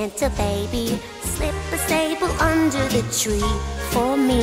Santa baby, slip a staple under the tree for me.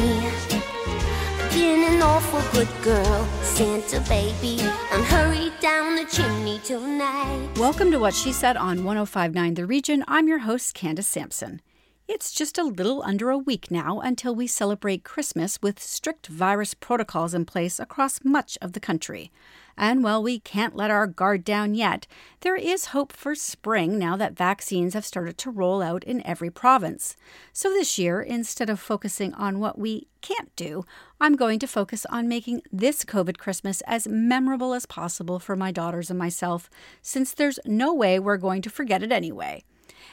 Been an awful good girl, Santa baby, I'm hurry down the chimney tonight. Welcome to What She Said on 1059 The Region. I'm your host, Candace Sampson. It's just a little under a week now until we celebrate Christmas with strict virus protocols in place across much of the country. And while we can't let our guard down yet, there is hope for spring now that vaccines have started to roll out in every province. So this year, instead of focusing on what we can't do, I'm going to focus on making this COVID Christmas as memorable as possible for my daughters and myself, since there's no way we're going to forget it anyway.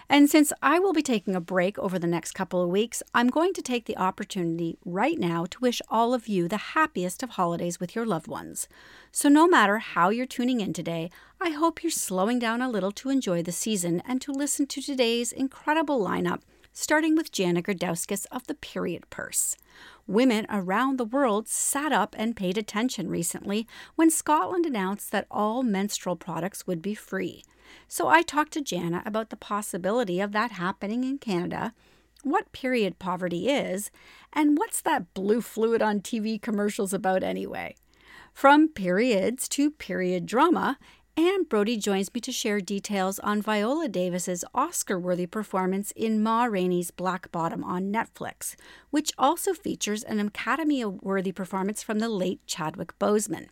And since I will be taking a break over the next couple of weeks, I'm going to take the opportunity right now to wish all of you the happiest of holidays with your loved ones. So, no matter how you're tuning in today, I hope you're slowing down a little to enjoy the season and to listen to today's incredible lineup, starting with Jana Gerdauskis of the Period Purse. Women around the world sat up and paid attention recently when Scotland announced that all menstrual products would be free. So I talked to Jana about the possibility of that happening in Canada, what period poverty is, and what's that blue fluid on TV commercials about anyway. From periods to period drama, Anne Brodie joins me to share details on Viola Davis's Oscar-worthy performance in Ma Rainey's Black Bottom on Netflix, which also features an Academy-worthy performance from the late Chadwick Boseman.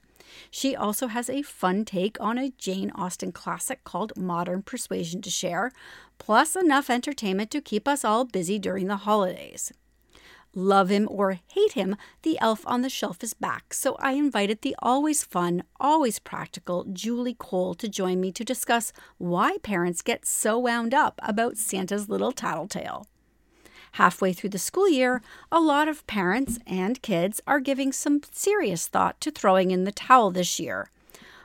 She also has a fun take on a Jane Austen classic called Modern Persuasion to share, plus enough entertainment to keep us all busy during the holidays. Love him or hate him, the elf on the shelf is back, so I invited the always fun, always practical Julie Cole to join me to discuss why parents get so wound up about Santa's little tattletale. Halfway through the school year, a lot of parents and kids are giving some serious thought to throwing in the towel this year.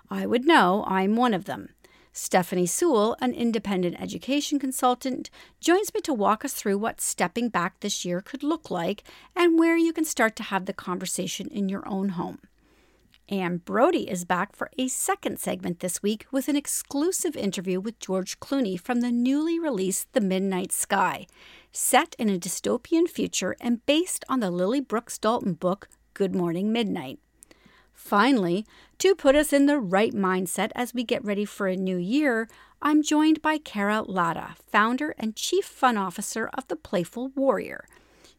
I would know I'm one of them. Stephanie Sewell, an independent education consultant, joins me to walk us through what stepping back this year could look like and where you can start to have the conversation in your own home. Anne Brodie is back for a second segment this week with an exclusive interview with George Clooney from the newly released The Midnight Sky set in a dystopian future and based on the Lily Brooks Dalton book Good Morning Midnight. Finally, to put us in the right mindset as we get ready for a new year, I'm joined by Kara Latta, founder and chief fun officer of the Playful Warrior.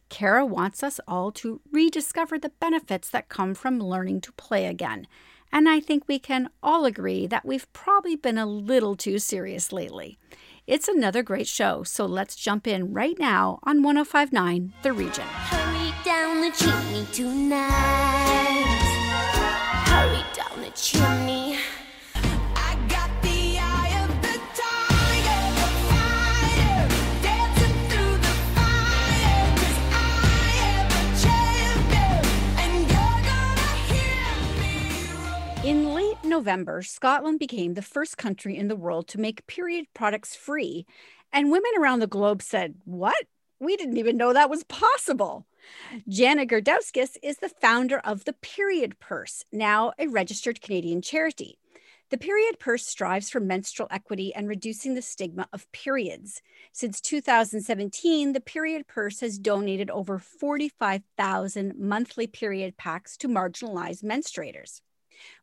Kara wants us all to rediscover the benefits that come from learning to play again. And I think we can all agree that we've probably been a little too serious lately. It's another great show, so let's jump in right now on 1059 The Region. Hurry down the chimney tonight. Hurry down the chimney. November, Scotland became the first country in the world to make period products free. And women around the globe said, What? We didn't even know that was possible. Jana Gerdauskis is the founder of the Period Purse, now a registered Canadian charity. The Period Purse strives for menstrual equity and reducing the stigma of periods. Since 2017, the Period Purse has donated over 45,000 monthly period packs to marginalized menstruators.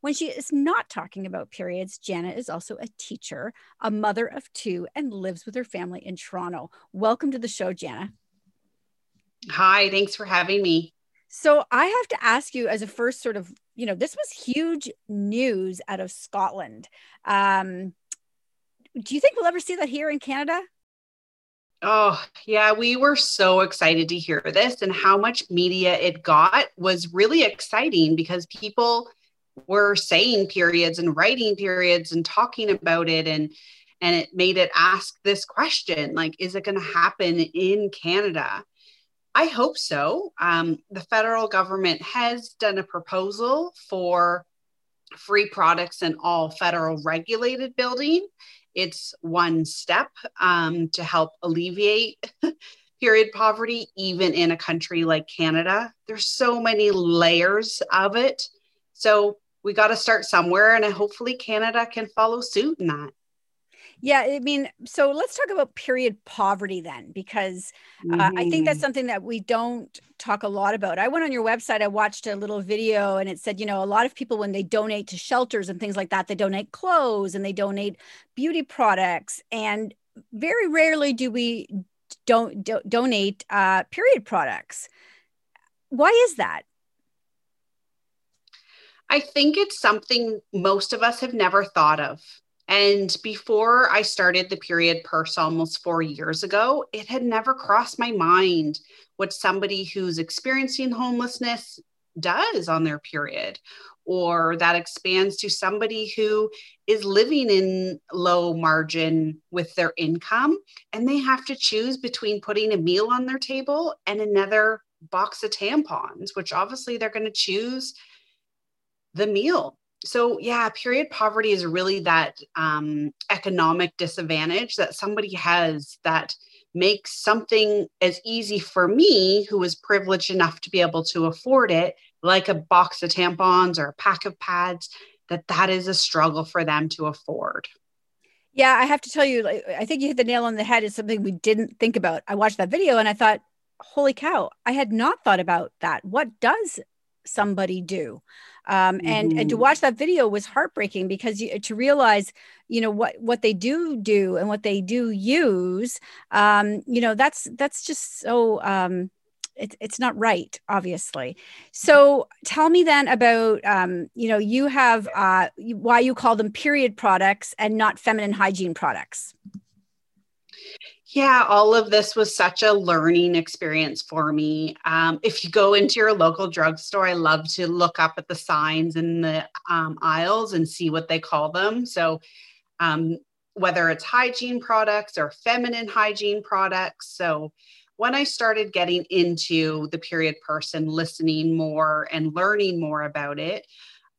When she is not talking about periods, Jana is also a teacher, a mother of two, and lives with her family in Toronto. Welcome to the show, Jana. Hi, thanks for having me. So, I have to ask you, as a first sort of, you know, this was huge news out of Scotland. Um, do you think we'll ever see that here in Canada? Oh, yeah, we were so excited to hear this, and how much media it got was really exciting because people were saying periods and writing periods and talking about it and and it made it ask this question like is it going to happen in canada? I hope so. Um, the federal government has done a proposal for free products in all federal regulated building. It's one step um, to help alleviate period poverty even in a country like canada. There's so many layers of it. So we got to start somewhere and hopefully canada can follow suit in that Yeah, I mean, so let's talk about period poverty then, because uh, mm-hmm. I think that's mm-hmm. something that we don't talk a lot about. I went on your website, I watched a little video, and it said, you know, a lot of people, when they donate to shelters and things like that, they donate clothes and they donate beauty products. And very rarely do we don't do, donate uh, period products. Why is that? I think it's something most of us have never thought of. And before I started the period purse almost four years ago, it had never crossed my mind what somebody who's experiencing homelessness does on their period, or that expands to somebody who is living in low margin with their income and they have to choose between putting a meal on their table and another box of tampons, which obviously they're going to choose the meal. So yeah period poverty is really that um, economic disadvantage that somebody has that makes something as easy for me who is privileged enough to be able to afford it like a box of tampons or a pack of pads that that is a struggle for them to afford. Yeah i have to tell you i think you hit the nail on the head. Is something we didn't think about. I watched that video and i thought holy cow i had not thought about that. What does somebody do um, and mm-hmm. and to mm-hmm. watch that video was heartbreaking because you, to realize you know what what they do do and what they do use um, you know that's that's just so um, it, it's not right obviously so tell me then about um, you know you have uh, why you call them period products and not feminine hygiene products yeah, all of this was such a learning experience for me. Um, if you go into your local drugstore, I love to look up at the signs in the um, aisles and see what they call them. So, um, whether it's hygiene products or feminine hygiene products. So, when I started getting into the period purse, listening more and learning more about it,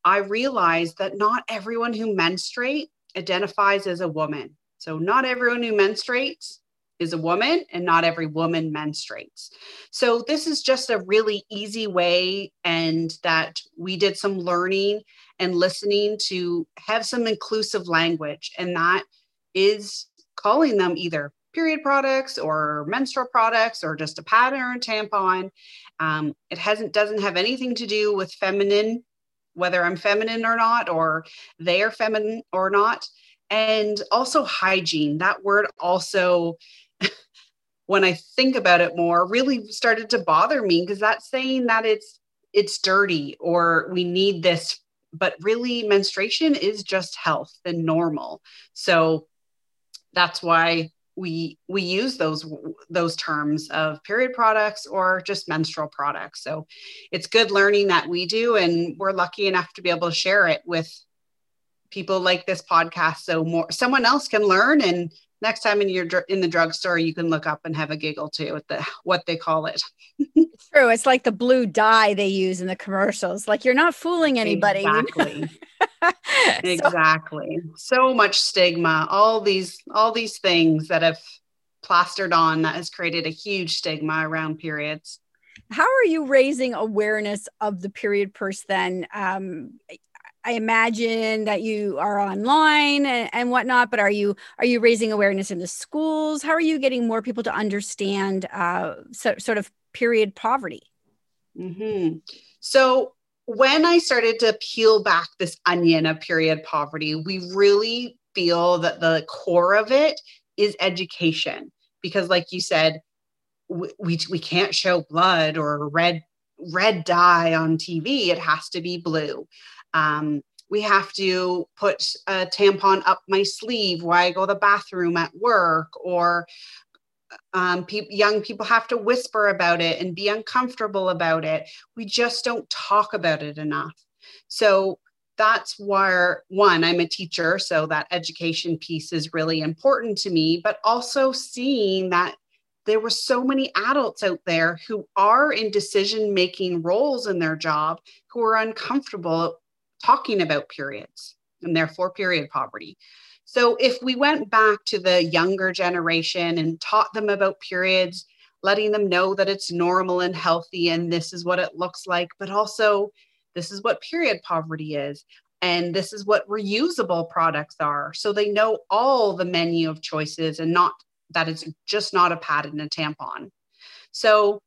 I realized that not everyone who menstruate identifies as a woman. So, not everyone who menstruates is a woman and not every woman menstruates. So this is just a really easy way and that we did some learning and listening to have some inclusive language and that is calling them either period products or menstrual products or just a pad or a tampon. Um, it hasn't doesn't have anything to do with feminine, whether I'm feminine or not, or they are feminine or not. And also hygiene. That word also when I think about it more, really started to bother me because that's saying that it's it's dirty or we need this, but really menstruation is just health and normal. So that's why we we use those those terms of period products or just menstrual products. So it's good learning that we do, and we're lucky enough to be able to share it with people like this podcast so more someone else can learn and next time in your in the drugstore you can look up and have a giggle too at the what they call it. It's true. It's like the blue dye they use in the commercials. Like you're not fooling anybody. Exactly. Exactly. So much stigma. All these all these things that have plastered on that has created a huge stigma around periods. How are you raising awareness of the period purse then? Um, I imagine that you are online and, and, whatnot, but are you are you raising awareness in the schools? How are you getting more people to understand uh, so, sort of period poverty? Mm-hmm. So when I started to peel back this onion of period poverty, we really feel that the core of it is education, because like you said, we, we, we can't show blood or red red dye on TV. It has to be blue. Um, we have to put a tampon up my sleeve while I go to the bathroom at work, or um, pe- young people have to whisper about it and be uncomfortable about it. We just don't talk about it enough. So that's where one, I'm a teacher, so that education piece is really important to me, but also seeing that there were so many adults out there who are in decision making roles in their job who are uncomfortable talking about periods and therefore period poverty. So if we went back to the younger generation and taught them about periods, letting them know that it's normal and healthy and this is what it looks like, but also this is what period poverty is. And this is what reusable products are. So they know all the menu of choices and not that it's just not a pad and a tampon. So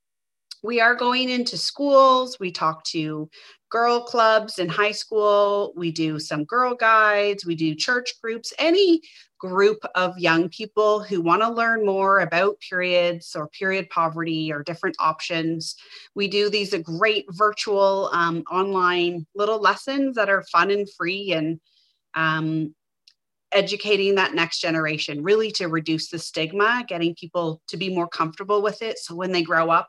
we are going into schools. We talk to girl clubs in high school. We do some girl guides. We do church groups, any group of young people who want to learn more about periods or period poverty or different options. We do these great virtual um, online little lessons that are fun and free and um, educating that next generation, really to reduce the stigma, getting people to be more comfortable with it. So when they grow up,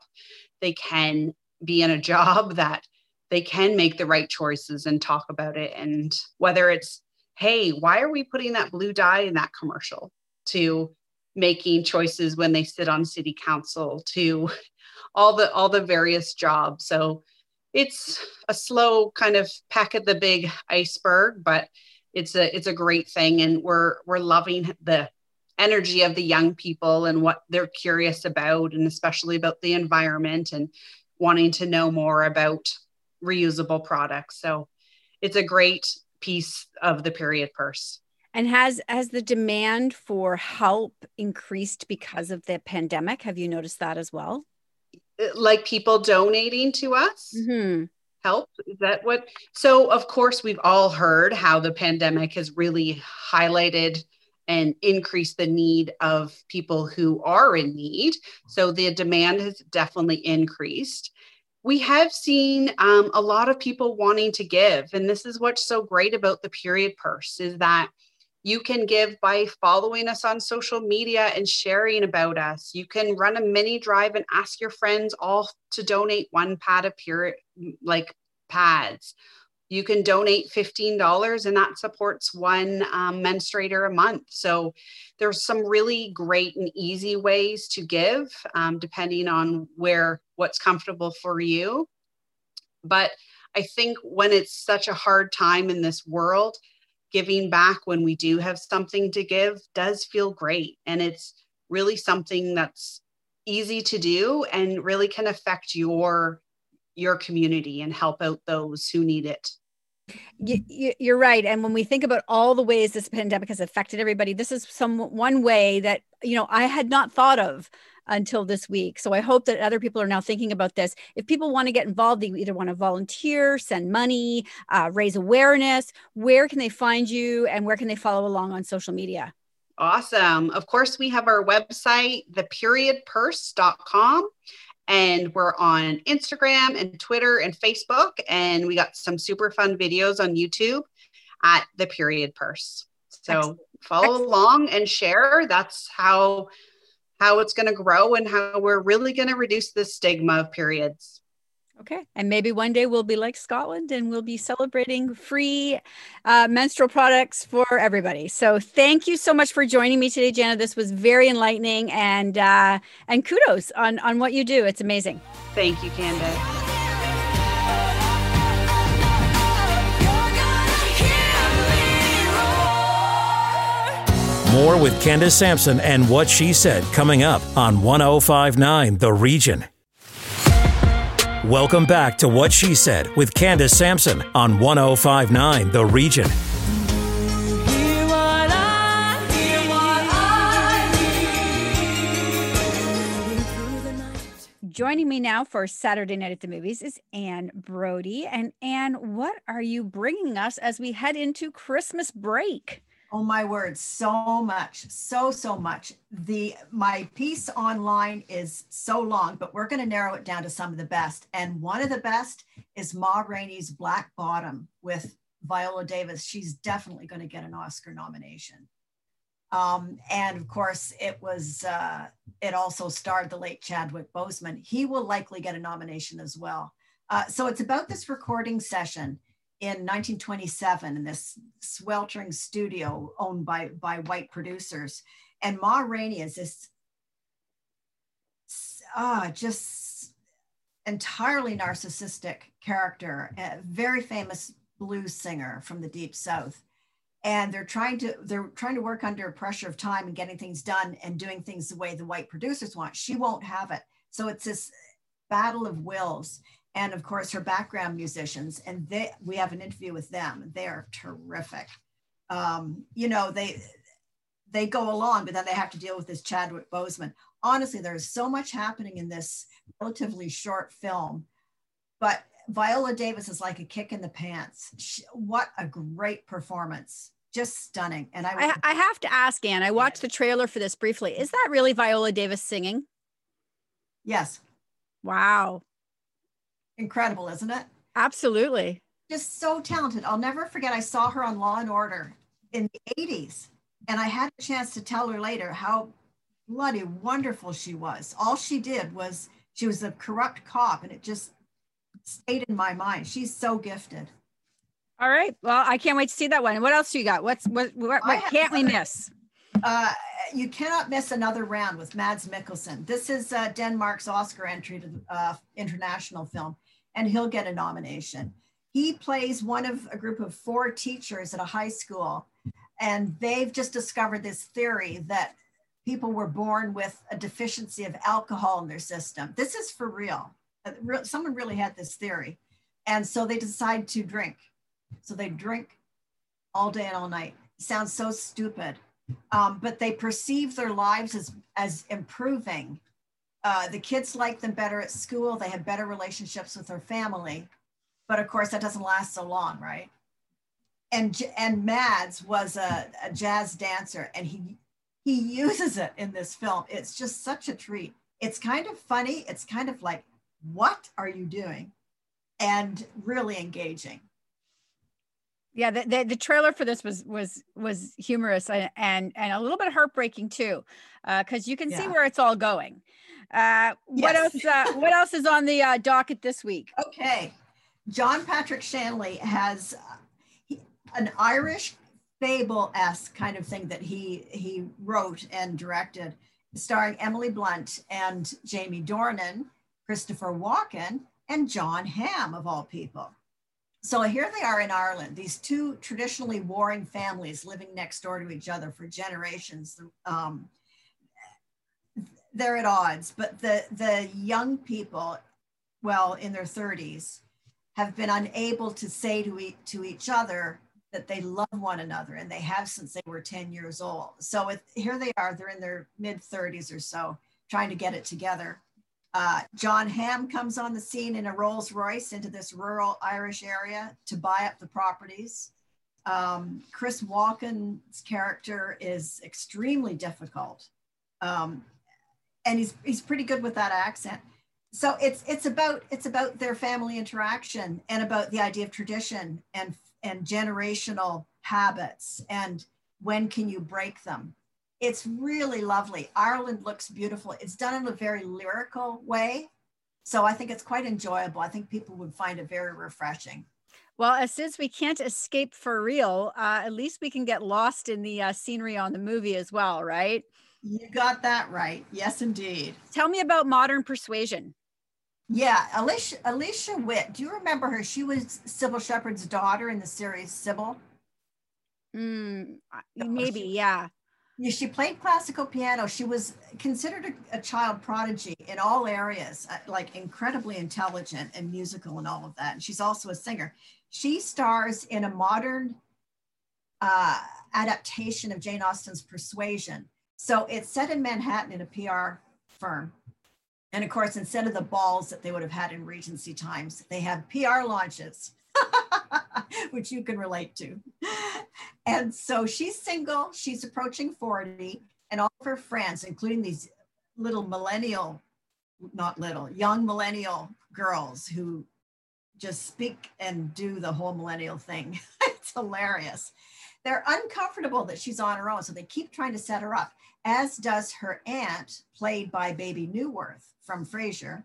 they can be in a job that they can make the right choices and talk about it. And whether it's, hey, why are we putting that blue dye in that commercial? To making choices when they sit on city council to all the all the various jobs so it's a slow kind of peck at the big iceberg but it's a it's a great thing and we're we're loving the energy of the young people and what they're curious about and especially about the environment and wanting to know more about reusable products. So it's a great piece of the period purse. And has has the demand for help increased because of the pandemic? Have you noticed that as well? Like people donating to us? Mm-hmm. Help? Is that what? So of course we've all heard how the pandemic has really highlighted and increase the need of people who are in need so the demand has definitely increased we have seen um, a lot of people wanting to give and this is what's so great about the period purse is that you can give by following us on social media and sharing about us. You can run a mini drive and ask your friends all to donate one pad of period like pads. You can donate $15 and that supports one um, menstruator a month. So there's some really great and easy ways to give um, depending on where what's comfortable for you. But I think when it's such a hard time in this world, giving back when we do have something to give does feel great. And it's really something that's easy to do and really can affect your your community and help out those who need it you're right and when we think about all the ways this pandemic has affected everybody this is some one way that you know i had not thought of until this week. So I hope that other people are now thinking about this. If people want to get involved, they either want to volunteer, send money, uh, raise awareness. Where can they find you and where can they follow along on social media? Awesome. Of course, we have our website, theperiodpurse.com. And we're on Instagram and Twitter and Facebook. And we got some super fun videos on YouTube at the period purse. So Excellent. follow Excellent. along and share. That's how how it's going to grow and how we're really going to reduce the stigma of periods. Okay. And maybe one day we'll be like Scotland and we'll be celebrating free uh, menstrual products for everybody. So thank you so much for joining me today, Jana. This was very enlightening and uh, and kudos on, on what you do. It's amazing. Thank you, Candace. More with Candace Sampson and what she said coming up on 1059 The Region. Welcome back to What She Said with Candace Sampson on 1059 The Region. Joining me now for Saturday Night at the Movies is Anne Brodie. And Anne, what are you bringing us as we head into Christmas break? Oh my word, so much, so so much. The my piece online is so long, but we're going to narrow it down to some of the best. And one of the best is Ma Rainey's Black Bottom with Viola Davis. She's definitely going to get an Oscar nomination. Um, and of course, it was uh, it also starred the late Chadwick Boseman. He will likely get a nomination as well. Uh, so it's about this recording session in 1927 in this sweltering studio owned by, by white producers. And Ma Rainey is this ah, just entirely narcissistic character, a very famous blues singer from the deep south. And they're trying to they're trying to work under pressure of time and getting things done and doing things the way the white producers want. She won't have it. So it's this battle of wills and of course her background musicians. And they we have an interview with them. They are terrific. Um, you know, they they go along, but then they have to deal with this Chadwick Boseman. Honestly, there's so much happening in this relatively short film, but Viola Davis is like a kick in the pants. She, what a great performance. Just stunning. And I, I, I have to ask, Anne, I watched the trailer for this briefly. Is that really Viola Davis singing? Yes. Wow. Incredible, isn't it? Absolutely. Just so talented. I'll never forget, I saw her on Law and Order in the 80s. And I had a chance to tell her later how bloody wonderful she was. All she did was she was a corrupt cop, and it just stayed in my mind. She's so gifted. All right. Well, I can't wait to see that one. What else do you got? What's what? What, what can't we miss? Uh, you cannot miss another round with Mads Mikkelsen. This is uh, Denmark's Oscar entry to the uh, international film, and he'll get a nomination. He plays one of a group of four teachers at a high school, and they've just discovered this theory that people were born with a deficiency of alcohol in their system. This is for real. Uh, someone really had this theory. And so they decide to drink. So they drink all day and all night. sounds so stupid. Um, but they perceive their lives as, as improving. Uh, the kids like them better at school. They have better relationships with their family. But of course, that doesn't last so long, right? And, and Mads was a, a jazz dancer and he, he uses it in this film. It's just such a treat. It's kind of funny. It's kind of like what are you doing? And really engaging. Yeah, the, the, the trailer for this was was was humorous and and, and a little bit heartbreaking too, because uh, you can yeah. see where it's all going. Uh, what yes. else? Uh, what else is on the uh, docket this week? Okay, John Patrick Shanley has uh, an Irish fable-esque kind of thing that he he wrote and directed, starring Emily Blunt and Jamie Dornan Christopher Walken, and Jon Hamm, of all people. So here they are in Ireland, these two traditionally warring families living next door to each other for generations. Um, they're at odds, but the, the young people, well, in their 30s, have been unable to say to, e- to each other that they love one another, and they have since they were 10 years old. So if, here they are, they're in their mid 30s or so, trying to get it together. Uh, Jon Hamm comes on the scene in a Rolls Royce into this rural Irish area to buy up the properties. Um, Chris Walken's character is extremely difficult, um, and he's he's pretty good with that accent. So it's it's about it's about their family interaction and about the idea of tradition and and generational habits and when can you break them it's really lovely. Ireland looks beautiful. It's done in a very lyrical way. So I think it's quite enjoyable. I think people would find it very refreshing. Well, as since we can't escape for real, uh, at least we can get lost in the uh, scenery on the movie as well, right? You got that right. Yes, indeed. Tell me about Modern Persuasion. Yeah, Alicia, Alicia Witt. Do you remember her? She was Cybill Shepherd's daughter in the series Cybill. Mm, maybe, yeah she played classical piano. She was considered a, a, child prodigy in all areas, uh, like incredibly intelligent and musical and all of that. And she's also a singer. She stars in a modern uh, adaptation of Jane Austen's Persuasion. So it's set in Manhattan in a PR firm. And of course, instead of the balls that they would have had in Regency times, they have PR launches. which you can relate to. And so she's single, she's approaching 40, and all of her friends, including these little millennial, not little, young millennial girls who just speak and do the whole millennial thing. it's hilarious. They're uncomfortable that she's on her own, so they keep trying to set her up, as does her aunt, played by Bebe Neuwirth from Frasier.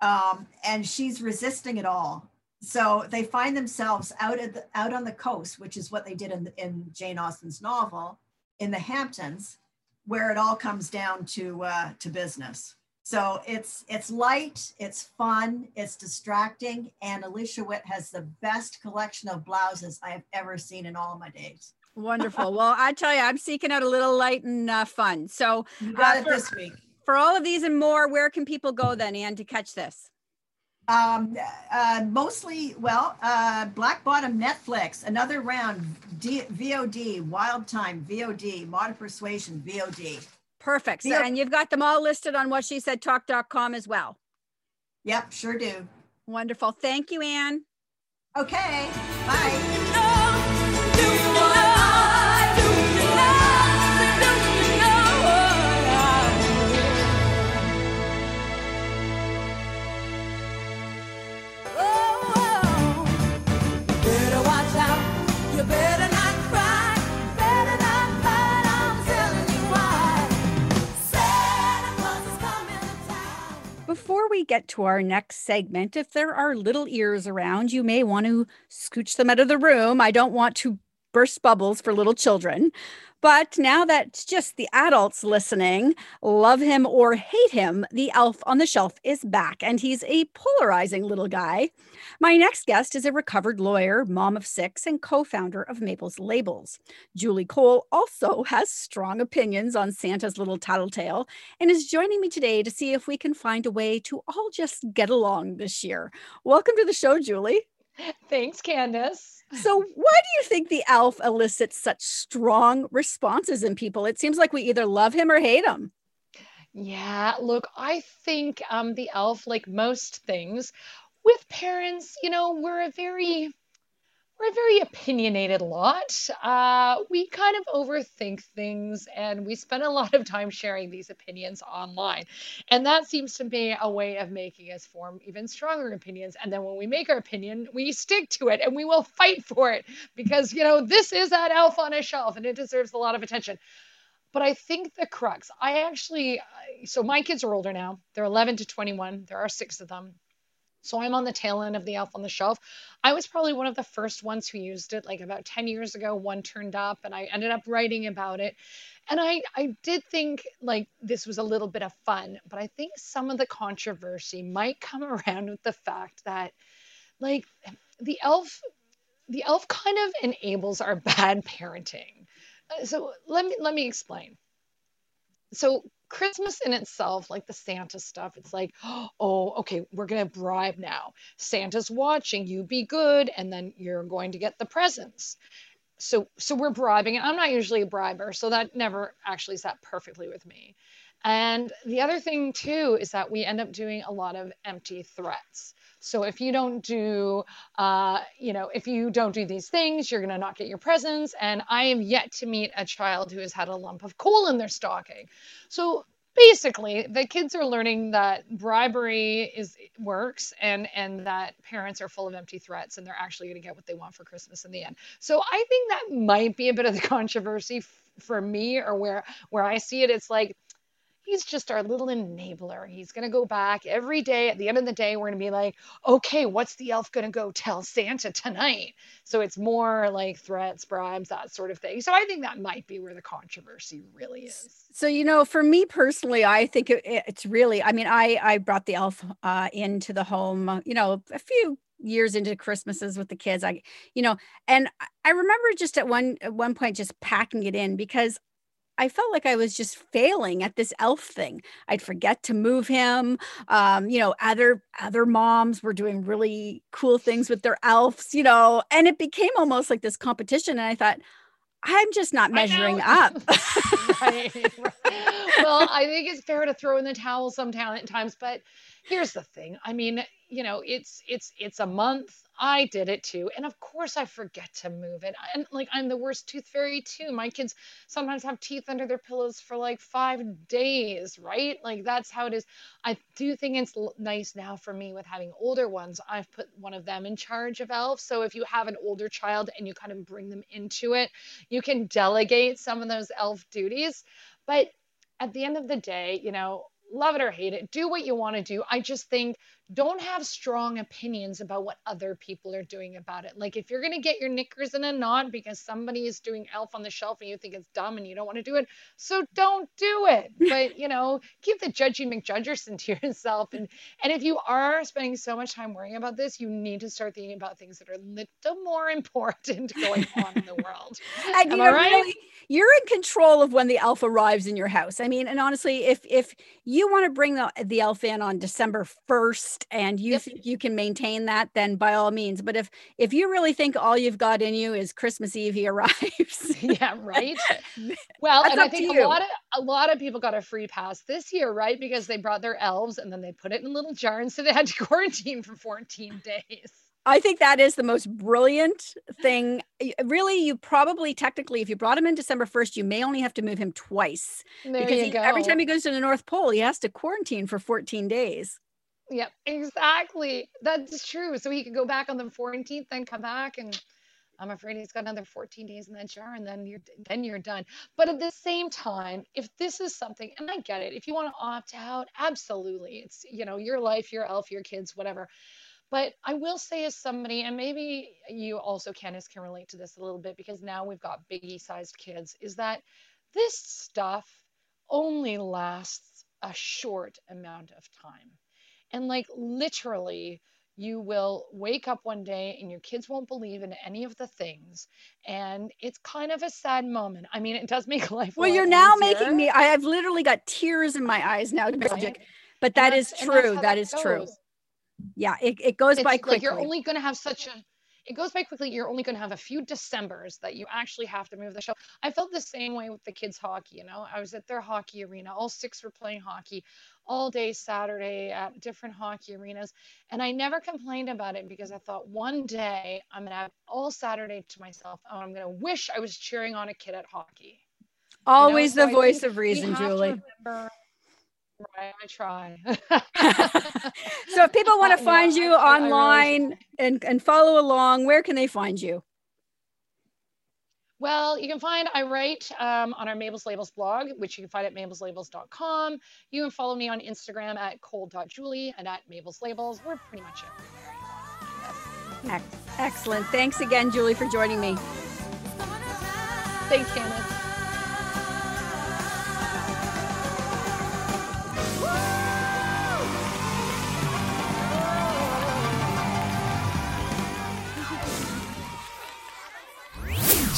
Um, and she's resisting it all so they find themselves out at the, out on the coast, which is what they did in, in Jane Austen's novel, in the Hamptons, where it all comes down to uh, to business. So it's it's light, it's fun, it's distracting, and Alicia Witt has the best collection of blouses I have ever seen in all my days. Wonderful. well, I tell you, I'm seeking out a little light and uh, fun. So you got uh, it for, this week. For all of these and more, where can people go then, Anne, to catch this? Um, uh, mostly, well, uh, Black Bottom Netflix, another round, D- VOD, Wild Time, VOD, Modern Persuasion, VOD. Perfect. So, Yep. and you've got them all listed on what she said talk.com as well. Yep, sure do. Wonderful. Thank you, Anne. Okay, bye. Before we get to our next segment, if there are little ears around, you may want to scooch them out of the room. I don't want to burst bubbles for little children. But now that it's just the adults listening, love him or hate him, the elf on the shelf is back, and he's a polarizing little guy. My next guest is a recovered lawyer, mom of six, and co founder of Mabel's Labels. Julie Cole also has strong opinions on Santa's little tattletale and is joining me today to see if we can find a way to all just get along this year. Welcome to the show, Julie. Thanks, Candace. So, why do you think the elf elicits such strong responses in people? It seems like we either love him or hate him. Yeah, look, I think um, the elf, like most things, with parents, you know, we're a very we're a very opinionated lot. Uh, we kind of overthink things and we spend a lot of time sharing these opinions online. And that seems to be a way of making us form even stronger opinions. And then when we make our opinion, we stick to it and we will fight for it because, you know, this is that elf on a shelf and it deserves a lot of attention. But I think the crux, I actually, so my kids are older now. They're 11 to 21. There are six of them. So I'm on the tail end of the elf on the shelf. I was probably one of the first ones who used it like about 10 years ago. One turned up and I ended up writing about it. And I, I did think like this was a little bit of fun, but I think some of the controversy might come around with the fact that like the elf the elf kind of enables our bad parenting. Uh, So let me let me explain. So Christmas in itself, like the Santa stuff, it's like, oh, okay, we're gonna bribe now. Santa's watching, you be good, and then you're going to get the presents. So so we're bribing, and I'm not usually a briber, so that never actually sat perfectly with me. And the other thing too is that we end up doing a lot of empty threats. So if you don't do, uh, you know, if you don't do these things, you're gonna not get your presents. And I am yet to meet a child who has had a lump of coal in their stocking. So basically, the kids are learning that bribery is works, and and that parents are full of empty threats, and they're actually gonna get what they want for Christmas in the end. So I think that might be a bit of the controversy f- for me, or where where I see it, it's like he's just our little enabler. He's going to go back every day. At the end of the day, we're going to be like, okay, what's the elf going to go tell Santa tonight? So it's more like threats, bribes, that sort of thing. So I think that might be where the controversy really is. So, you know, for me personally, I think it, it's really, I mean, I, I brought the elf uh, into the home, uh, you know, a few years into Christmases with the kids. I, you know, and I- I remember just at one, at one point just packing it in because I felt like I was just failing at this elf thing. I'd forget to move him. Um, you know, other other moms were doing really cool things with their elves, you know, and it became almost like this competition. And I thought, I'm just not measuring up. right. well, I think it's fair to throw in the towel sometimes, but here's the thing. I mean, you know, it's it's it's a month. I did it too, and of course I forget to move it. And like I'm the worst tooth fairy too. My kids sometimes have teeth under their pillows for like five days, right? Like that's how it is. I do think it's nice now for me with having older ones. I've put one of them in charge of elf. So if you have an older child and you kind of bring them into it, you can delegate some of those elf duties. But at the end of the day, you know, love it or hate it, do what you want to do. I just think don't have strong opinions about what other people are doing about it. Like if you're going to get your knickers in a knot because somebody is doing elf on the shelf and you think it's dumb and you don't want to do it, so don't do it. But, you know, keep the judgy McJudgerson to yourself. And and if you are spending so much time worrying about this, you need to start thinking about things that are a little more important going on in the world. and you Am I know, right? really, you're in control of when the elf arrives in your house. I mean, and honestly, if if you want to bring the, the elf in on December 1st and you Yep. think you can maintain that, then by all means. But if if you really think all you've got in you is Christmas Eve he arrives, yeah, right. Well, and I think a lot of a lot of people got a free pass this year, right? Because they brought their elves and then they put it in little jars, so they had to quarantine for 14 days. I think that is the most brilliant thing. Really, you probably technically, if you brought him in December 1st, you may only have to move him twice There because he- every time he goes to the North Pole, he has to quarantine for 14 days. Yep, exactly. That's true. So he could go back on the 14th, then come back, and I'm afraid he's got another 14 days in that jar, and then you're then you're done. But at the same time, if this is something, and I get it, if you want to opt out, absolutely. It's you know your life, your elf, your kids, whatever. But I will say, as somebody, and maybe you also, Candace, can relate to this a little bit because now we've got biggie sized kids, is that this stuff only lasts a short amount of time. And like literally, you will wake up one day and your kids won't believe in any of the things. And it's kind of a sad moment. I mean, it does make life. Well, you're now easier, making me, I have literally got tears in my eyes now, Right? But that is that's- and that's true. That is true. Yeah, it, it goes It's by like quickly. you're only going to have such a it goes by quickly. You're only going to have a few Decembers that you actually have to move the show. I felt the same way with the kids' hockey. You know, I was at their hockey arena. All six were playing hockey all day Saturday at different hockey arenas. And I never complained about it because I thought one day I'm going to have all Saturday to myself. And I'm going to wish I was cheering on a kid at hockey. You know, Always so the voice of reason, Julie. Remember- Right, I try. So if people want to find I- you I- I really online and, and follow along, where can they find you? Well, you can find I write um, on our Mabel's Labels blog, which you can find at mabelslabels.com. You can follow me on Instagram at cold.julie and at Mabel's Labels. We're pretty much everywhere. Excellent. Thanks again, Julie, for joining me. Thanks, Candace.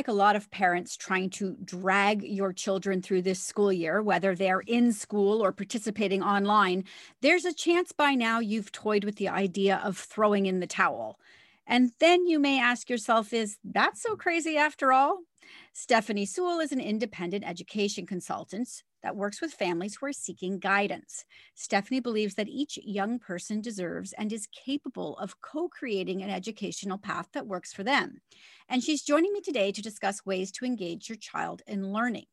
Like a lot of parents trying to drag your children through this school year, whether they're in school or participating online, there's a chance by now you've toyed with the idea of throwing in the towel. And then you may ask yourself, is that so crazy after all? Stephanie Sewell is an independent education consultant that works with families who are seeking guidance. Stephanie believes that each young person deserves and is capable of co creating an educational path that works for them. And she's joining me today to discuss ways to engage your child in learning.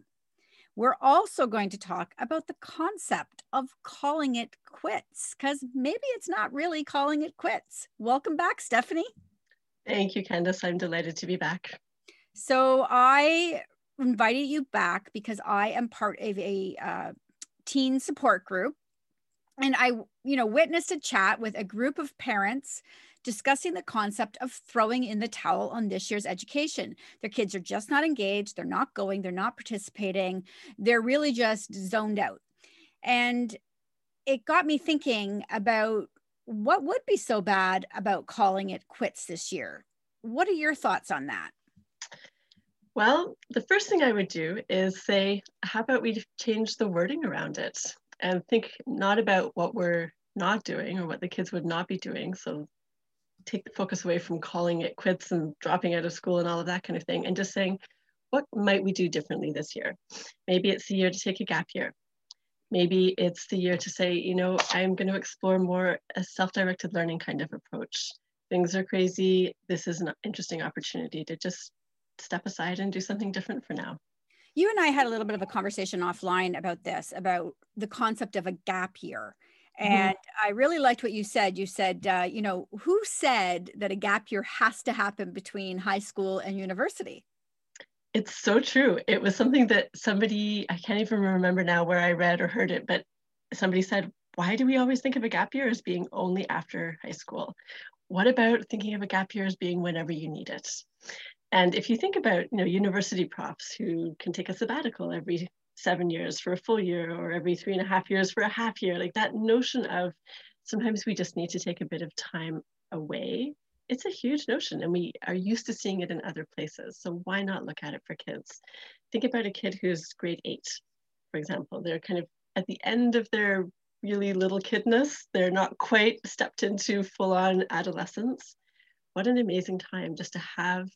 We're also going to talk about the concept of calling it quits, because maybe it's not really calling it quits. Welcome back, Stephanie. Thank you, Candace. I'm delighted to be back. So I invited you back because I am part of a uh, teen support group, and I, you know, witnessed a chat with a group of parents discussing the concept of throwing in the towel on this year's education. Their kids are just not engaged, they're not going, they're not participating, they're really just zoned out. And it got me thinking about what would be so bad about calling it quits this year. What are your thoughts on that? Well, the first thing I would do is say, how about we change the wording around it and think not about what we're not doing or what the kids would not be doing. So take the focus away from calling it quits and dropping out of school and all of that kind of thing, and just saying, what might we do differently this year? Maybe it's the year to take a gap year. Maybe it's the year to say, you know, I'm going to explore more a self directed learning kind of approach. Things are crazy. This is an interesting opportunity to just step aside and do something different for now. You and I had a little bit of a conversation offline about this, about the concept of a gap year. Mm-hmm. And I really liked what you said. You said, uh, you know, who said that a gap year has to happen between high school and university? It's so true. It was something that somebody, I can't even remember now where I read or heard it, but somebody said, why do we always think of a gap year as being only after high school? What about thinking of a gap year as being whenever you need it? And if you think about, you know, university profs who can take a sabbatical every seven years for a full year or every three and a half years for a half year, like that notion of sometimes we just need to take a bit of time away. It's a huge notion and we are used to seeing it in other places. So why not look at it for kids? Think about a kid who's grade eight, for example. They're kind of at the end of their really little kidness. They're not quite stepped into full on adolescence. What an amazing time just to have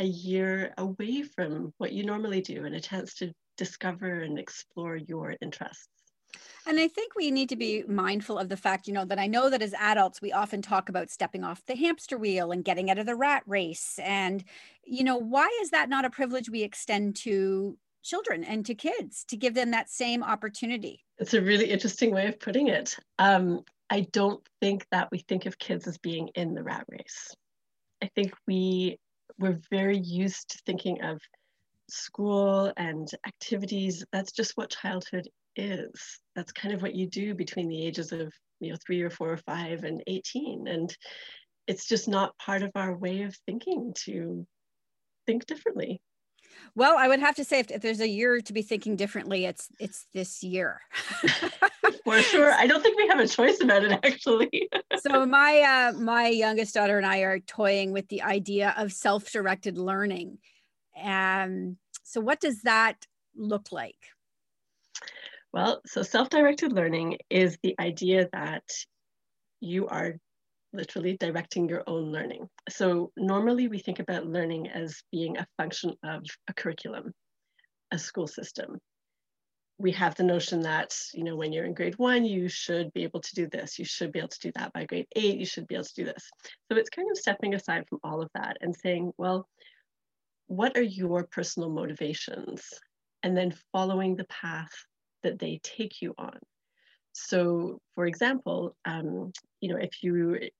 a year away from what you normally do and a chance to discover and explore your interests. And I think we need to be mindful of the fact, you know, that I know that as adults, we often talk about stepping off the hamster wheel and getting out of the rat race. And, you know, why is that not a privilege we extend to children and to kids to give them that same opportunity? It's a really interesting way of putting it. Um, I don't think that we think of kids as being in the rat race. I think we we're very used to thinking of school and activities. That's just what childhood is. That's kind of what you do between the ages of you know three or four or five and 18. And it's just not part of our way of thinking to think differently. Well, I would have to say if, if there's a year to be thinking differently, it's it's this year. For sure. I don't think we have a choice about it actually. so my uh, my youngest daughter and I are toying with the idea of self-directed learning. And so what does that look like? Well, so self-directed learning is the idea that you are literally directing your own learning. So normally we think about learning as being a function of a curriculum, a school system. We have the notion that, you know, when you're in grade one, you should be able to do this. You should be able to do that by grade eight. You should be able to do this. So it's kind of stepping aside from all of that and saying, well, what are your personal motivations? And then following the path that they take you on. So, for example, um, you know, if you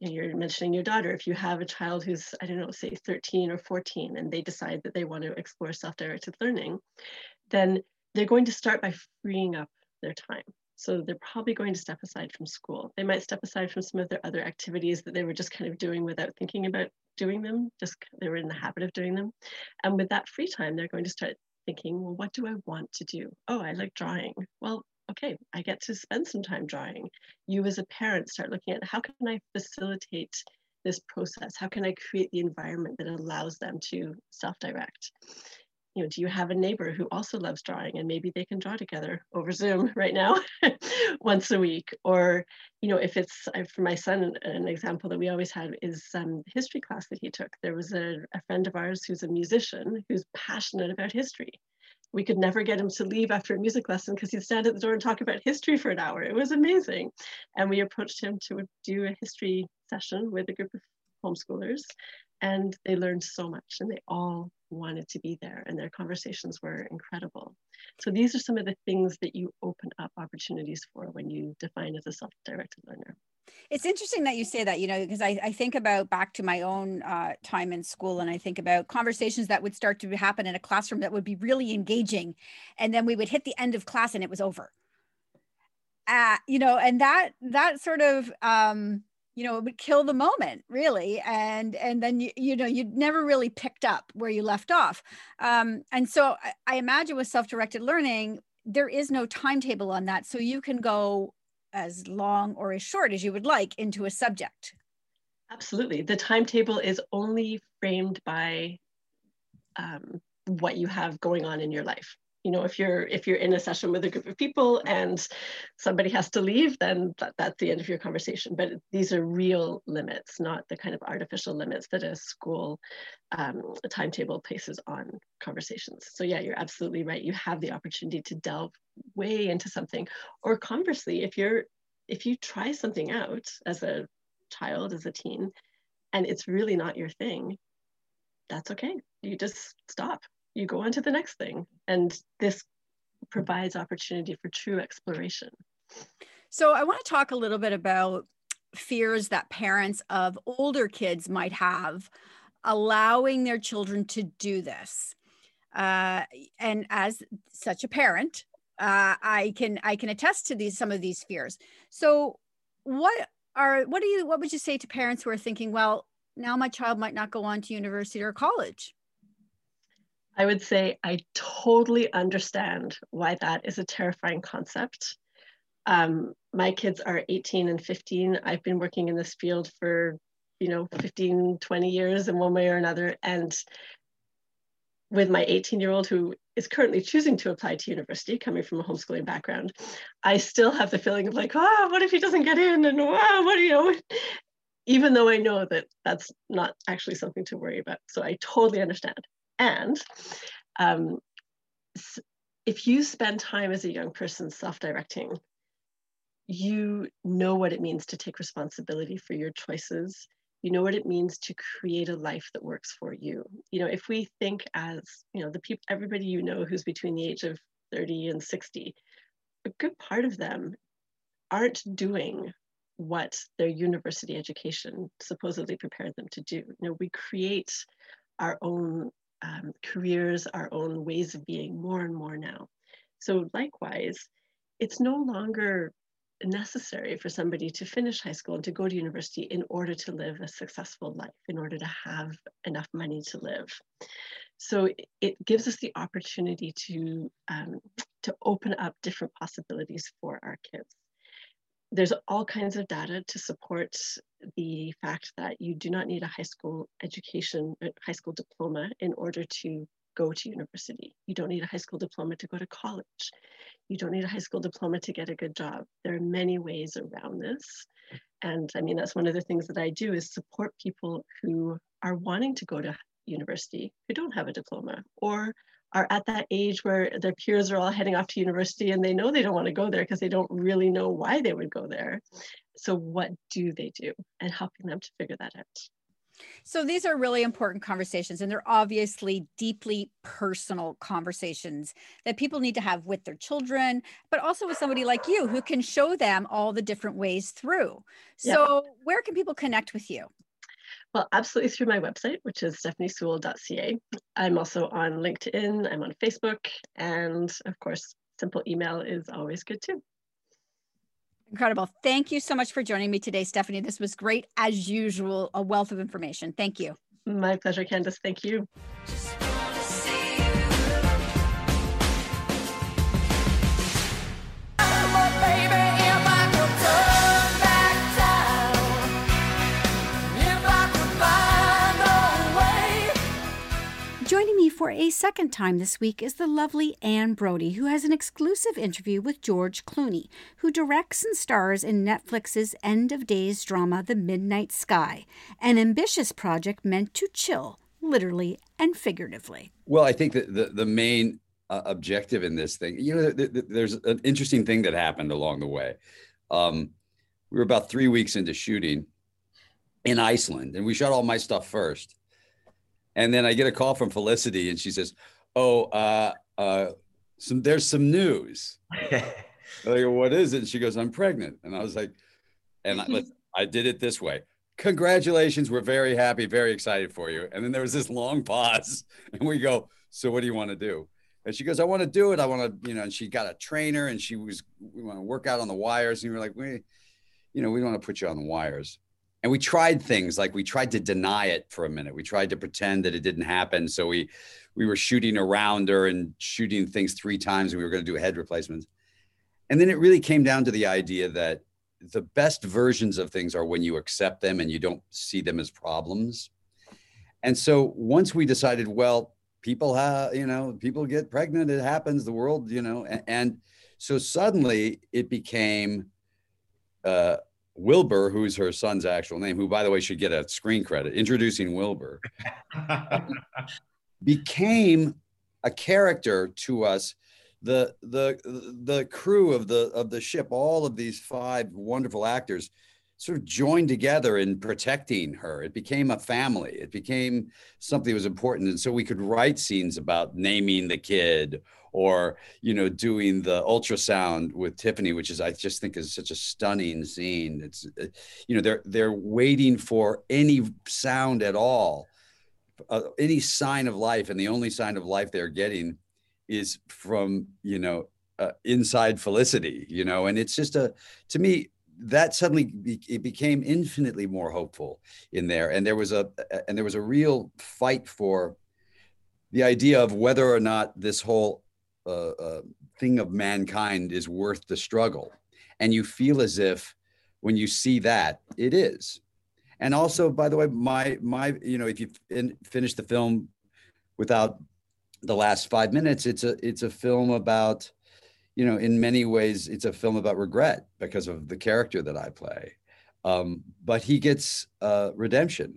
you're mentioning your daughter, if you have a child who's, I don't know, say 13 or 14, and they decide that they want to explore self-directed learning, then they're going to start by freeing up their time. So they're probably going to step aside from school. They might step aside from some of their other activities that they were just kind of doing without thinking about doing them, just they were in the habit of doing them. And with that free time, they're going to start thinking, well, what do I want to do? Oh, I like drawing. Well, okay, I get to spend some time drawing. You as a parent start looking at how can I facilitate this process? How can I create the environment that allows them to self-direct? You know, do you have a neighbor who also loves drawing and maybe they can draw together over Zoom right now once a week? Or, you know, if it's for my son, an example that we always had is um, history class that he took. There was a, a friend of ours who's a musician who's passionate about history we could never get him to leave after a music lesson because he'd stand at the door and talk about history for an hour. It was amazing. And we approached him to do a history session with a group of homeschoolers and they learned so much and they all wanted to be there and their conversations were incredible. So these are some of the things that you open up opportunities for when you define as a self-directed learner. It's interesting that you say that, you know, because I, I think about back to my own uh, time in school and I think about conversations that would start to happen in a classroom that would be really engaging. And then we would hit the end of class and it was over. Uh, you know, and that, that sort of, um, you know, it would kill the moment really. And, and then, you, you know, you'd never really picked up where you left off. Um, and so I, I imagine with self-directed learning, there is no timetable on that. So you can go as long or as short as you would like into a subject. Absolutely. The timetable is only framed by um, what you have going on in your life. You know, if you're if you're in a session with a group of people and somebody has to leave, then that, that's the end of your conversation. But these are real limits, not the kind of artificial limits that a school um, timetable places on conversations. So yeah, you're absolutely right. You have the opportunity to delve way into something, or conversely, if you're if you try something out as a child, as a teen, and it's really not your thing, that's okay. You just stop. You go on to the next thing. And this provides opportunity for true exploration. So I want to talk a little bit about fears that parents of older kids might have allowing their children to do this. Uh, and as such a parent, uh, I can I can attest to these some of these fears. So what are what do you what would you say to parents who are thinking, well, now my child might not go on to university or college. I would say I totally understand why that is a terrifying concept. Um, my kids are 18 and 15. I've been working in this field for, you know, 15, 20 years in one way or another. And with my 18 year old who is currently choosing to apply to university, coming from a homeschooling background, I still have the feeling of like, ah, what if he doesn't get in? And wow, what do you know? Even though I know that that's not actually something to worry about. So I totally understand. And um, if you spend time as a young person self directing, you know what it means to take responsibility for your choices. You know what it means to create a life that works for you. You know, if we think as, you know, the people, everybody you know who's between the age of 30 and 60, a good part of them aren't doing what their university education supposedly prepared them to do. You know, we create our own um, careers, our own ways of being more and more now. So likewise, it's no longer necessary for somebody to finish high school and to go to university in order to live a successful life, in order to have enough money to live. So it- gives us the opportunity to um, to open up different possibilities for our kids. There's all kinds of data to support the fact that you do not need a high school education, a high school diploma in order to go to university. You don't need a high school diploma to go to college. You don't need a high school diploma to get a good job. There are many ways around this. And I mean, that's one of the things that I do is support people who are wanting to go to university who don't have a diploma or are at that age where their peers are all heading off to university and they know they don't want to go there because they don't really know why they would go there. So, what do they do? And helping them to figure that out. So these are really important conversations, and they're obviously deeply personal conversations that people need to have with their children, but also with somebody like you who can show them all the different ways through. Yeah. So, where can people connect with you? Well, absolutely through my website, which is stephaniesewell.ca. I'm also on LinkedIn, I'm on Facebook, and of course, simple email is always good too. Incredible. Thank you so much for joining me today, Stephanie. This was great, as usual, a wealth of information. Thank you. My pleasure, Candace. Thank you. For a second time this week is the lovely Anne Brodie, who has an exclusive interview with George Clooney, who directs and stars in Netflix's end of days drama The Midnight Sky, an ambitious project meant to chill, literally and figuratively. Well, I think that the, the main uh, objective in this thing, you know, th- th- there's an interesting thing that happened along the way. Um, we were about three weeks into shooting in Iceland, and we shot all my stuff first. And then I get a call from Felicity, and she says, "Oh, uh, uh, some there's some news." Go, "What is it?" And she goes, "I'm pregnant." And I was like, "And I, listen, I did it this way." Congratulations, we're very happy, very excited for you. And then there was this long pause, and we go, "So what do you want to do?" And she goes, I want to do it. I want to, you know, and she got a trainer and she was, we want to work out on the wires. And we were like, we, you know, we don't want to put you on the wires. And we tried things like we tried to deny it for a minute. We tried to pretend that it didn't happen. So we, we were shooting around her and shooting things three times and we were going to do head replacements. And then it really came down to the idea that the best versions of things are when you accept them and you don't see them as problems. And so once we decided, well, people have you know people get pregnant it happens the world you know and, and so suddenly it became uh wilbur who's her son's actual name who by the way should get a screen credit introducing wilbur became a character to us. The the the crew of the of the ship all of these five wonderful actors sort of joined together in protecting her. It became a family. It became something that was important. And so we could write scenes about naming the kid or you know doing the ultrasound with tiffany which is i just think is such a stunning scene. It's uh, you know they're they're waiting for any sound at all uh, any sign of life and the only sign of life they're getting is from you know uh, inside felicity you know and it's just a to me that suddenly be, it became infinitely more hopeful in there, and there was a and there was a real fight for the idea of whether or not this whole uh, thing of mankind is worth the struggle, and you feel as if when you see that it is. And also, by the way, my my you know if you fin- finish the film without the last five minutes, it's a it's a film about you know, in many ways, it's a film about regret because of the character that I play. Um, but he gets uh, redemption.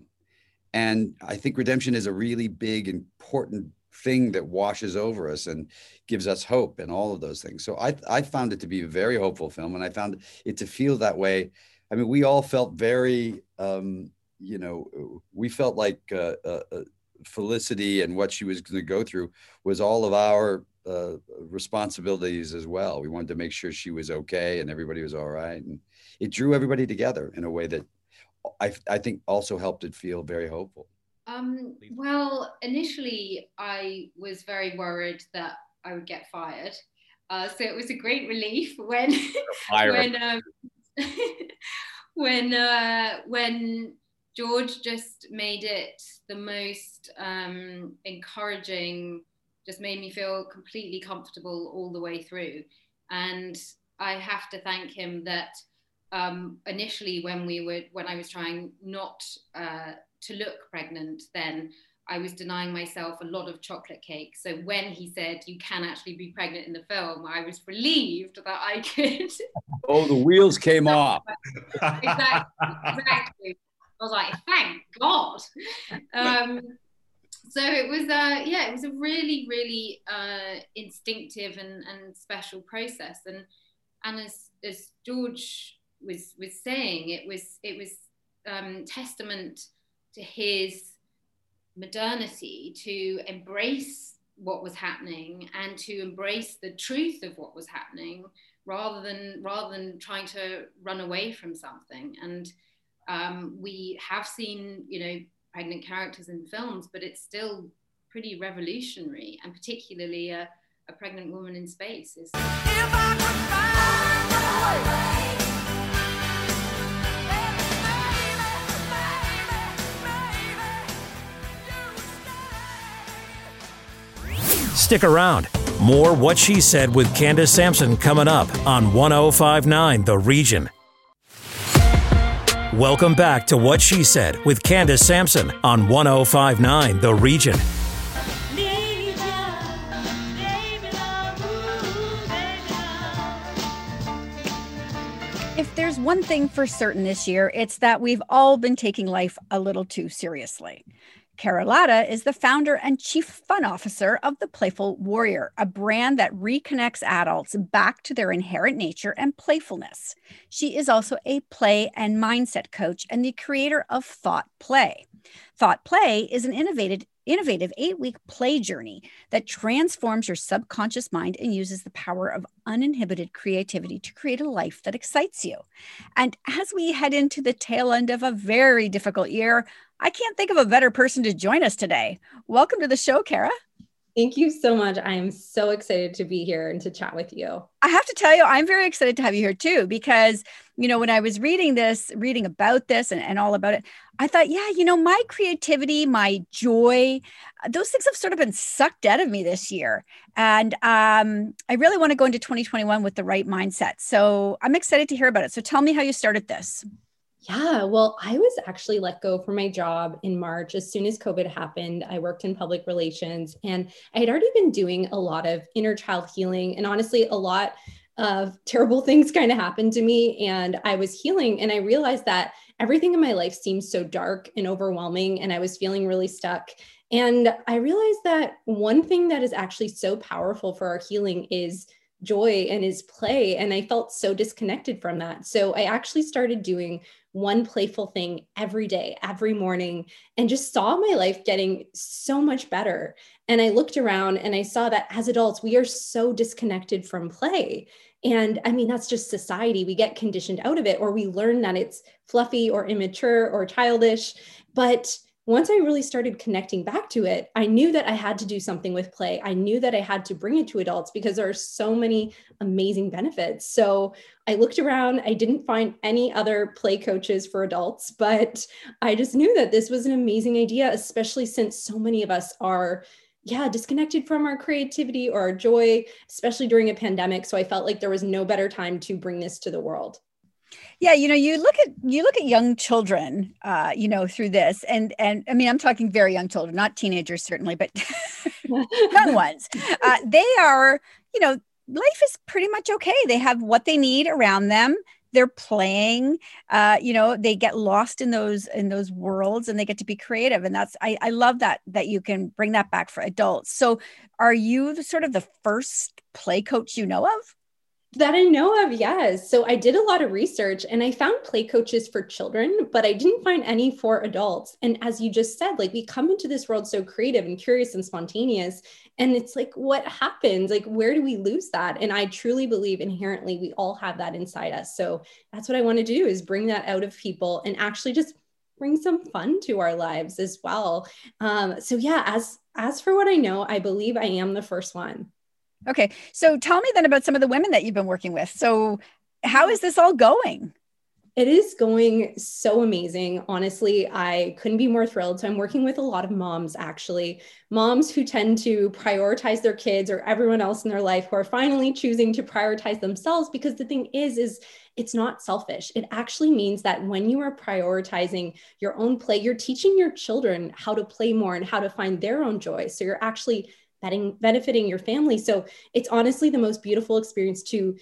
And I think redemption is a really big, important thing that washes over us and gives us hope and all of those things. So I, I found it to be a very hopeful film. And I found it to feel that way. I mean, we all felt very, um, you know, we felt like uh, uh, uh Felicity and what she was going to go through was all of our uh, responsibilities as well. We wanted to make sure she was okay and everybody was all right, and it drew everybody together in a way that I, I think also helped it feel very hopeful. Um, well, initially, I was very worried that I would get fired. Uh, so it was a great relief when when um, when uh, when George just made it the most um, encouraging just made me feel completely comfortable all the way through. And I have to thank him that um, initially when we were when I was trying not uh, to look pregnant, then I was denying myself a lot of chocolate cake. So when he said you can actually be pregnant in the film, I was relieved that I could. Oh, the wheels came off. exactly, exactly. I was like, thank God. Um, so it was uh yeah it was a really really uh instinctive and and special process and and as as george was was saying it was it was um testament to his modernity to embrace what was happening and to embrace the truth of what was happening rather than rather than trying to run away from something and um, we have seen you know pregnant characters in films, but it's still pretty revolutionary, and particularly a, a pregnant woman in space is. Stick around. More What She Said with Candace Sampson coming up on 1059 The Region. Welcome back to What She Said with Candace Sampson on 1059 The Region. If there's one thing for certain this year, it's that we've all been taking life a little too seriously. Kara Latta is the founder and chief fun officer of The Playful Warrior, a brand that reconnects adults back to their inherent nature and playfulness. She is also a play and mindset coach and the creator of Thought Play. Thought Play is an innovative innovative eight week play journey that transforms your subconscious mind and uses the power of uninhibited creativity to create a life that excites you. And as we head into the tail end of a very difficult year, I can't think of a better person to join us today. Welcome to the show, Kara. Thank you so much. I am so excited to be here and to chat with you. I have to tell you, I'm very excited to have you here too, because, you know, when I was reading this, reading about this and, and all about it, I thought, yeah, you know, my creativity, my joy, those things have sort of been sucked out of me this year. And um, I really want to go into 2021 with the right mindset. So I'm excited to hear about it. So tell me how you started this. Yeah, well, I was actually let go from my job in March as soon as COVID happened. I worked in public relations and I had already been doing a lot of inner child healing. And honestly, a lot of terrible things kind of happened to me. And I was healing and I realized that everything in my life seemed so dark and overwhelming. And I was feeling really stuck. And I realized that one thing that is actually so powerful for our healing is joy and is play. And I felt so disconnected from that. So I actually started doing one playful thing every day, every morning, and just saw my life getting so much better. And I looked around and I saw that as adults, we are so disconnected from play. And I mean, that's just society. We get conditioned out of it, or we learn that it's fluffy or immature or childish. But once I really started connecting back to it, I knew that I had to do something with play. I knew that I had to bring it to adults because there are so many amazing benefits. So I looked around, I didn't find any other play coaches for adults, but I just knew that this was an amazing idea, especially since so many of us are yeah, disconnected from our creativity or our joy, especially during a pandemic. So I felt like there was no better time to bring this to the world. Yeah, you know, you look at you look at young children, uh, you know, through this, and and I mean, I'm talking very young children, not teenagers certainly, but young ones. Uh, they are, you know, life is pretty much okay. They have what they need around them. They're playing, uh, you know, they get lost in those in those worlds, and they get to be creative. And that's I, I love that that you can bring that back for adults. So, are you the sort of the first play coach you know of? That I know of, yes. So I did a lot of research and I found play coaches for children, but I didn't find any for adults. And as you just said, like we come into this world so creative and curious and spontaneous. And it's like, what happens? Like, where do we lose that? And I truly believe inherently we all have that inside us. So that's what I want to do is bring that out of people and actually just bring some fun to our lives as well. Um, so yeah, as as for what I know, I believe I am the first one. Okay. So tell me then about some of the women that you've been working with. So, how is this all going? It is going so amazing. Honestly, I couldn't be more thrilled. So I'm working with a lot of moms, actually, moms who tend to prioritize their kids or everyone else in their life who are finally choosing to prioritize themselves. Because the thing is, is it's not selfish. It actually means that when you are prioritizing your own play, you're teaching your children how to play more and how to find their own joy. So you're actually benefiting your family. So it's honestly the most beautiful experience to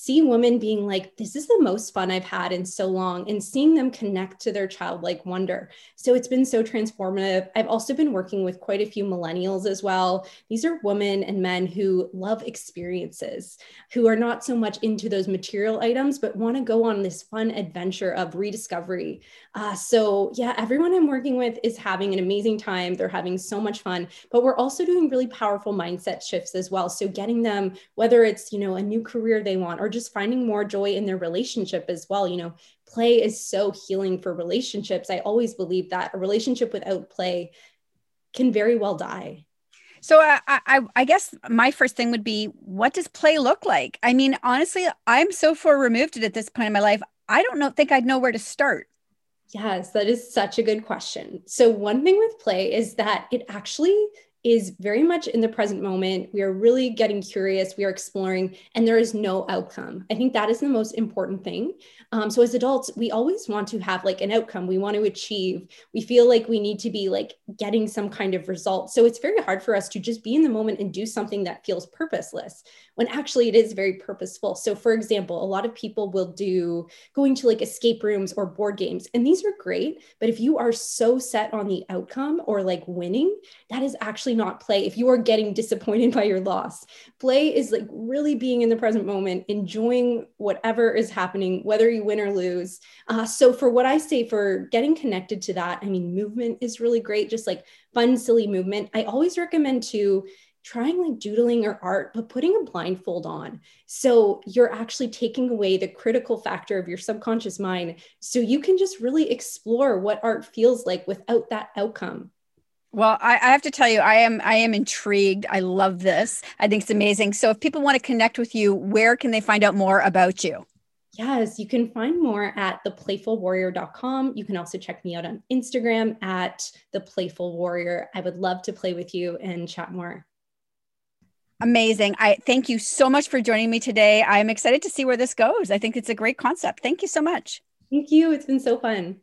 see women being like, this is the most fun I've had in so long, and seeing them connect to their childlike wonder. So it's been so transformative. I've also been working with quite a few millennials as well. These are women and men who love experiences, who are not so much into those material items, but want to go on this fun adventure of rediscovery. Uh, so, yeah, everyone I'm working with is having an amazing time. They're having so much fun, but we're also doing really powerful mindset shifts as well. So, getting them, whether it's, you know, a new career they want or just finding more joy in their relationship as well. You know, play is so healing for relationships. I always believe that a relationship without play can very well die. So I, I, I guess my first thing would be, what does play look like? I mean, honestly, I'm so far removed at this point in my life. I don't know, think I'd know where to start. Yes, that is such a good question. So, one thing with play is that it actually is very much in the present moment. We are really getting curious, we are exploring, and there is no outcome. I think that is the most important thing. Um, so, as adults, we always want to have like an outcome, we want to achieve, we feel like we need to be like getting some kind of result. So, it's very hard for us to just be in the moment and do something that feels purposeless when actually it is very purposeful. So, for example, a lot of people will do going to like escape rooms or board games, and these are great. But if you are so set on the outcome or like winning, that is actually not play. If you are getting disappointed by your loss, play is like really being in the present moment, enjoying whatever is happening, whether you win or lose. Uh, so, for what I say for getting connected to that, I mean, movement is really great, just like fun, silly movement. I always recommend to trying like doodling or art, but putting a blindfold on. So you're actually taking away the critical factor of your subconscious mind. So you can just really explore what art feels like without that outcome. Well, I, I have to tell you, I am I am intrigued. I love this. I think it's amazing. So if people want to connect with you, where can they find out more about you? Yes, you can find more at theplayfulwarrior.com. You can also check me out on Instagram at the playful warrior. I would love to play with you and chat more. Amazing. I thank you so much for joining me today. I'm excited to see where this goes. I think it's a great concept. Thank you so much. Thank you. It's been so fun.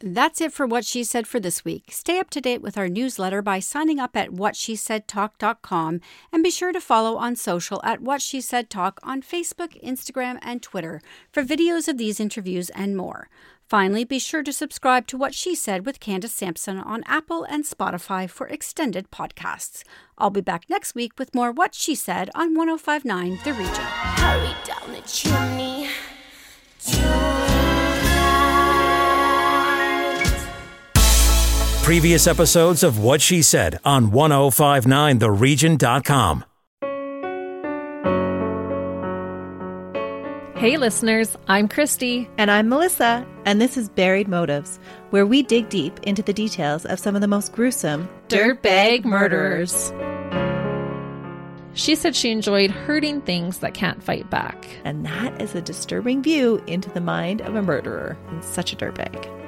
That's it for What She Said for this week. Stay up to date with our newsletter by signing up at whatshesaidtalk.com and be sure to follow on social at What She Said Talk on Facebook, Instagram, and Twitter for videos of these interviews and more. Finally, be sure to subscribe to What She Said with Candace Sampson on Apple and Spotify for extended podcasts. I'll be back next week with more What She Said on 1059 The Region. Hurry down the chimney Previous episodes of What She Said on 1059theregion.com. Hey, listeners, I'm Christy. And I'm Melissa, and this is Buried Motives, where we dig deep into the details of some of the most gruesome dirtbag murderers. She said she enjoyed hurting things that can't fight back. And that is a disturbing view into the mind of a murderer and such a dirtbag.